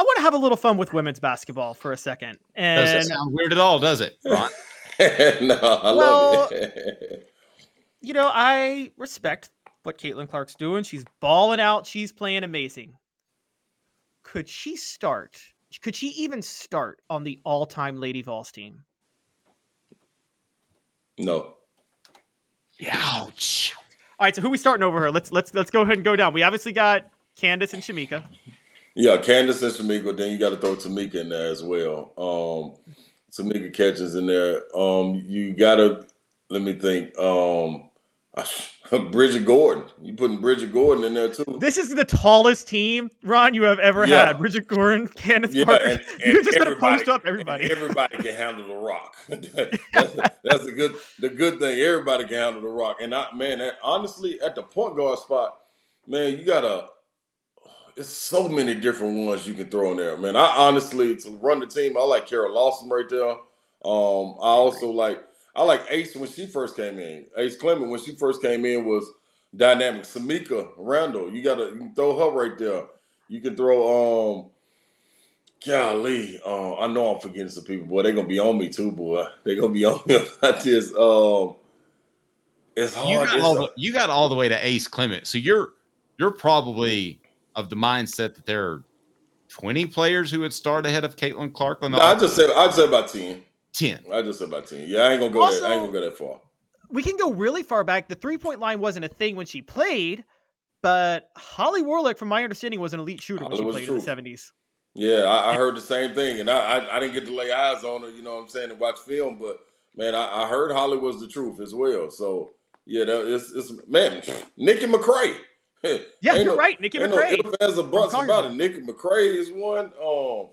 I want to have a little fun with women's basketball for a second. And does it sound weird at all, does it, Ron? no, I Well, love it. you know, I respect what Caitlin Clark's doing. She's balling out. She's playing amazing. Could she start? Could she even start on the all-time Lady Vols team? no. Ouch. All right, so who we starting over her? Let's let's let's go ahead and go down. We obviously got Candace and Chamique. Yeah, Candace and Chamique. Then you got to throw Tamika in there as well. Um, Tamika Catchings in there. Um, you gotta let me think. Um, Bridgette Gordon. You putting Bridgette Gordon in there too? This is the tallest team, Ron, you have ever Yeah. had. Bridgette Gordon, Candace Yeah, Parker. and- You're just gonna everybody- post up everybody. Everybody can handle the rock. that's, that's the good the good thing. Everybody can handle the rock. And I man, that, honestly, at the point guard spot, man, you gotta it's so many different ones you can throw in there, man. I honestly to run the team, I like Kara Lawson right there. Um, I also like I like Ace when she first came in. Ace Clement when she first came in was dynamic. Semeka Randall, you gotta you can throw her right there. You can throw um golly, uh, I know I'm forgetting some people, boy. They're gonna be on me too, boy. They're gonna be on me about this. Um it's hard. You got It's- all the you got all the way to Ace Clement. So you're you're probably of the mindset that there are 20 players who would start ahead of Caitlin Clark on the No, I just said I'd say about 10. 10. I just said about 10. Yeah, I ain't gonna go Also- that I ain't gonna go that far. we can go really far back. The three point line wasn't a thing when she played, but Holly Warlick, from my understanding, was an elite shooter when she played true. in the seventies. Yeah, I, I heard the same thing, and I, I I didn't get to lay eyes on her, you know what I'm saying, and watch film, but man, I, I heard Holly was the truth as well. So yeah, that, it's it's man, Nikki McCray. Yeah, you're no- right, Nikki ain't McCray. No or buts Congress. about it. Nikki McCray is one. Um,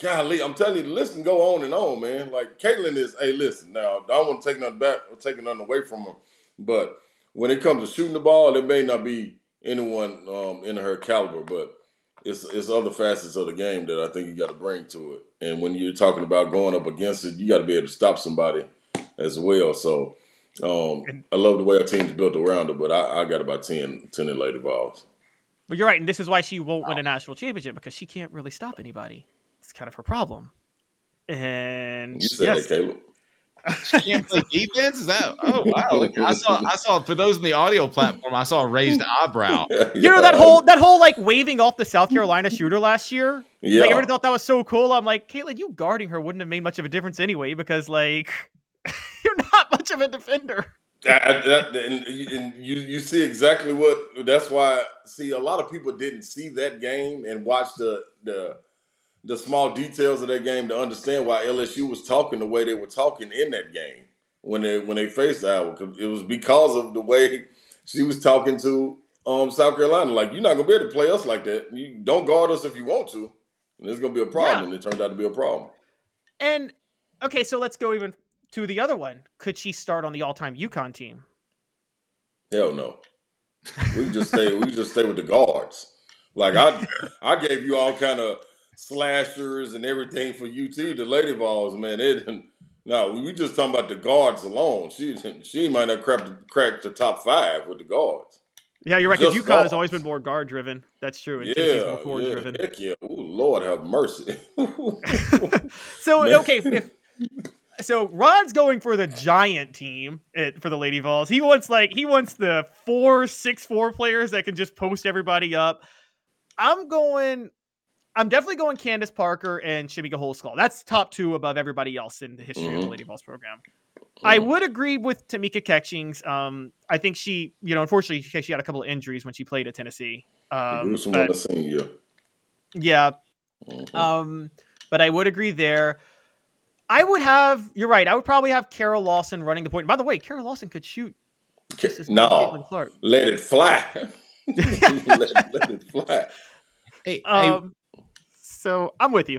golly, I'm telling you, the list can go on and on, man. Like Caitlin is. Hey, listen, now I don't want to take nothing back or take nothing away from her, but when it comes to shooting the ball, it may not be anyone um in her caliber, but it's it's other facets of the game that I think you got to bring to it. And when you're talking about going up against it, you got to be able to stop somebody as well. So um, And- I love the way our team's built around her, but I, I got about 10, 10 in later balls. But you're right, and this is why she won't win a national championship because she can't really stop anybody. It's kind of her problem. And You said yes, that, Caleb. Can't play defense? Is that oh wow. I saw I saw for those in the audio platform, I saw a raised eyebrow. you know that whole that whole like waving off the South Carolina shooter last year. yeah. Like everybody thought that was so cool. I'm like, Caitlin, you guarding her wouldn't have made much of a difference anyway because like you're not much of a defender. That- that- and, you- and you you see exactly what that's why see a lot of people didn't see that game and watch the the the small details of that game to understand why LSU was talking the way they were talking in that game when they when they faced Iowa. It was because of the way she was talking to um South Carolina. Like you're not gonna be able to play us like that. You don't guard us if you want to, and it's gonna be a problem. And it turned out to be a problem. And okay, so let's go even to the other one. Could she start on the all-time UConn team? Hell no. We just stay. we just stay with the guards. Like I, I gave you all kind of slashers and everything for UT. The Lady Vols, man. It no, we just talking about the guards alone. She she might not crack crack the top five with the guards. Yeah, you're right. Because UConn has always been more guard driven. That's true. And Yeah, yeah, driven. heck yeah. Ooh, Lord have mercy. So Man. okay, if, so Ron's going for the giant team at, for the Lady Vols. He wants like he wants the four six four players that can just post everybody up. I'm going. I'm definitely going Candace Parker and Chamique Holdsclaw. That's top two above everybody else in the history of the Mhm. Lady Vols program. I Mm. would agree with Tamika Catchings. Um, I think she, you know, unfortunately, she had a couple of injuries when she played at Tennessee. Um, but one to seen you. yeah, Mhm. um, but I would agree there. I would have. You're right. I would probably have Kara Lawson running the point. By the way, Kara Lawson could shoot. just as good as Caitlin no, Clark. let it fly. let, let it fly. Hey, hey, Um, so I'm with you.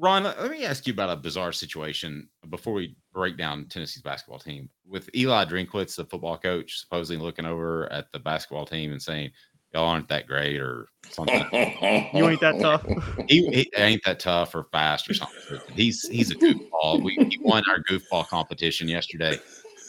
Ron, let me ask you about a bizarre situation before we break down Tennessee's basketball team. With Eli Drinkwitz, the football coach, supposedly looking over at the basketball team and saying, Y'all aren't that great or something. You ain't that tough. he, he ain't that tough or fast or something. He's he's a goofball. We he won our goofball competition yesterday.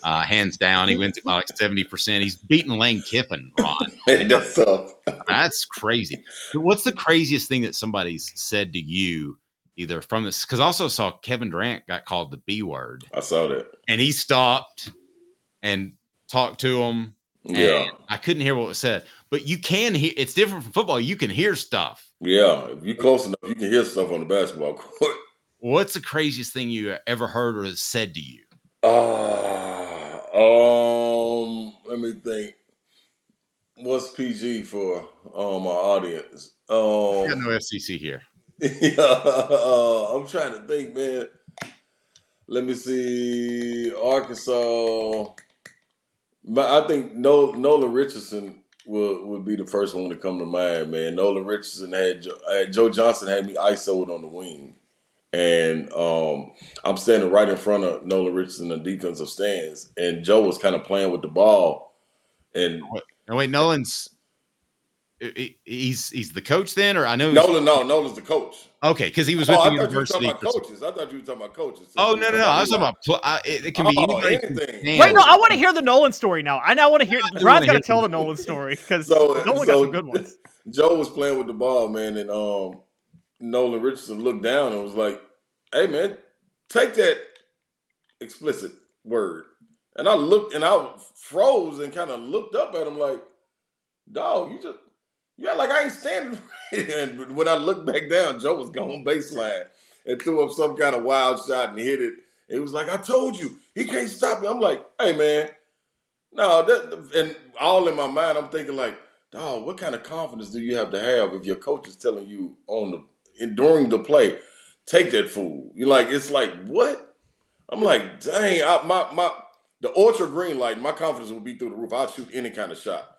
Uh, hands down, he wins it by like 70%. He's beating Lane Kiffin, Ron. That's tough. That's crazy. What's the craziest thing that somebody's said to you, either from this? Because I also saw Kevin Durant got called the B word, I saw that. and he stopped and talked to him. Yeah. I couldn't hear what was said, but you can hear. It's different from football. You can hear stuff. Yeah. If you're close enough, you can hear stuff on the basketball court. What's the craziest thing you ever heard or said to you? Uh, um, let me think. What's PG for um our audience? We got Um, no FCC here. yeah, uh, I'm trying to think, man. Let me see. Arkansas. I think no, Nolan Richardson would would be the first one to come to mind, man. Nolan Richardson had, Jo- had Joe Johnson had me ISO'd on the wing, and um, I'm standing right in front of Nolan Richardson in the defensive stands, and Joe was kind of playing with the ball, and No, wait, Nolan's he's he's the coach then, or I know. Nolan, no, Nolan's the coach. Okay, because he was Oh, with I the thought you were talking university. about coaches. I thought you were talking about coaches. Oh no, no, no! I was talking about. Pl- I, it, it can be Oh, anybody. anything. fans. Wait, no, I want to hear the Nolan story now. I now want to hear. I do got to tell the Nolan story because So- Nolan got so- some good ones. Joe was playing with the ball, man, and um, Nolan Richardson looked down and was like, "Hey, man, take that explicit word." And I looked and I froze and kind of looked up at him like, "Dog, you just yeah, like I ain't standing." and when I looked back down, Joe was going baseline and threw up some kind of wild shot and hit it. It was like, "I told you, he can't stop me." I'm like, "Hey, man." No, that, and all in my mind, I'm thinking like, dog, what kind of confidence do you have to have if your coach is telling you on the in, during the play, take that fool? You're like, it's like what? I'm like, dang, I, my my the ultra green light, my confidence would be through the roof. I'd shoot any kind of shot,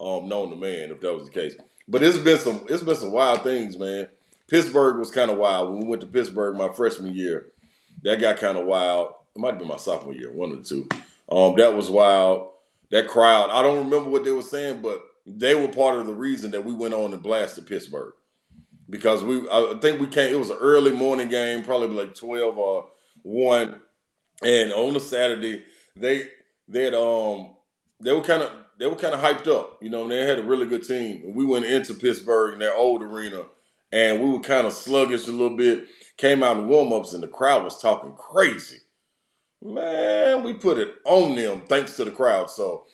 um, known to man, if that was the case. But it's been some it's been some wild things, man. Pittsburgh was kind of wild when we went to Pittsburgh my freshman year. That got kind of wild. It might have been my sophomore year, one the two. Um, that was wild. That crowd, I don't remember what they were saying, but they were part of the reason that we went on and blasted Pittsburgh. Because we I think we came, it was an early morning game, probably like 12 or 1. And on the Saturday, they they had um they were kind of they were kind of hyped up, you know, and they had a really good team. And we went into Pittsburgh in their old arena and we were kind of sluggish a little bit. Came out in warm-ups and the crowd was talking crazy. Man, we put it on them thanks to the crowd. So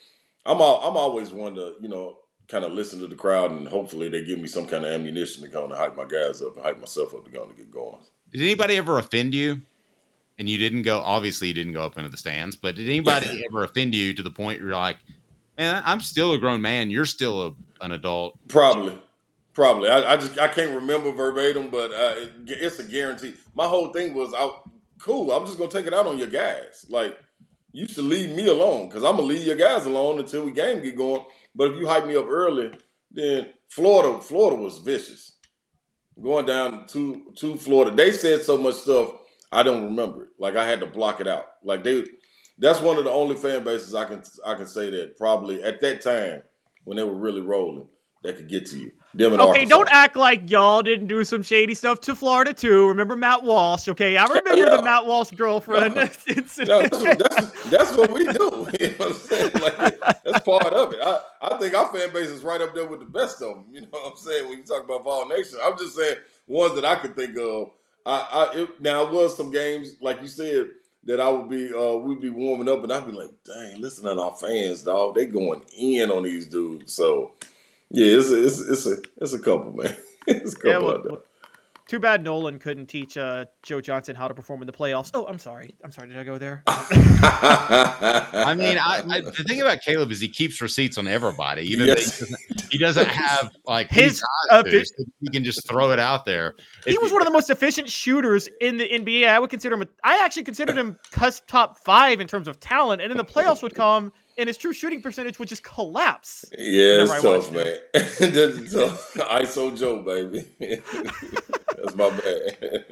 I'm all, I'm always one to, you know, kind of listen to the crowd and hopefully they give me some kind of ammunition to kind of hype my guys up and hype myself up to go and get going. Did anybody ever offend you? And you didn't go. Obviously, you didn't go up into the stands. But did anybody ever offend you to the point where you're like, "Man, I'm still a grown man. You're still a, an adult." Probably, probably. I, I just I can't remember verbatim, but uh, it, it's a guarantee. My whole thing was, I cool. I'm just gonna take it out on your guys. Like you should leave me alone because I'm gonna leave your guys alone until we game get going. But if you hype me up early, then Florida, Florida was vicious. Going down to to Florida, they said so much stuff. I don't remember it. Like I had to block it out. Like they, that's one of the only fan bases I can I can say that probably at that time when they were really rolling that could get to you. Okay, Arkansas. don't act like y'all didn't do some shady stuff to Florida too. Remember Matt Walsh? Okay, I remember Yeah. the Matt Walsh girlfriend No. No, that's, that's, what we do. You know what I'm saying? Like, that's part of it. I, I think our fan base is right up there with the best of them. You know what I'm saying? When you talk about Vol Nation, I'm just saying ones that I could think of. I, I it, now it was some games like you said that I would be uh we'd be warming up and I'd be like, dang, listen to our fans, dog. They going in on these dudes. So yeah, it's a, it's it's a it's a couple, man. It's a couple Yeah, well, out there. well, too bad Nolan couldn't teach uh, Joe Johnson how to perform in the playoffs. Oh, I'm sorry. I'm sorry. Did I go there? I mean, I, I the thing about Caleb is he keeps receipts on everybody. Even Yes. though he doesn't, he doesn't have like His, uh, guys do, so he can just throw it out there. He was one of the most efficient shooters in the NBA. I would consider him. A, I actually considered him cusp top five in terms of talent, and then the playoffs would come, and his true shooting percentage would just collapse. Yeah, it's tough, man. That's tough. ISO Joe, baby. That's my bad.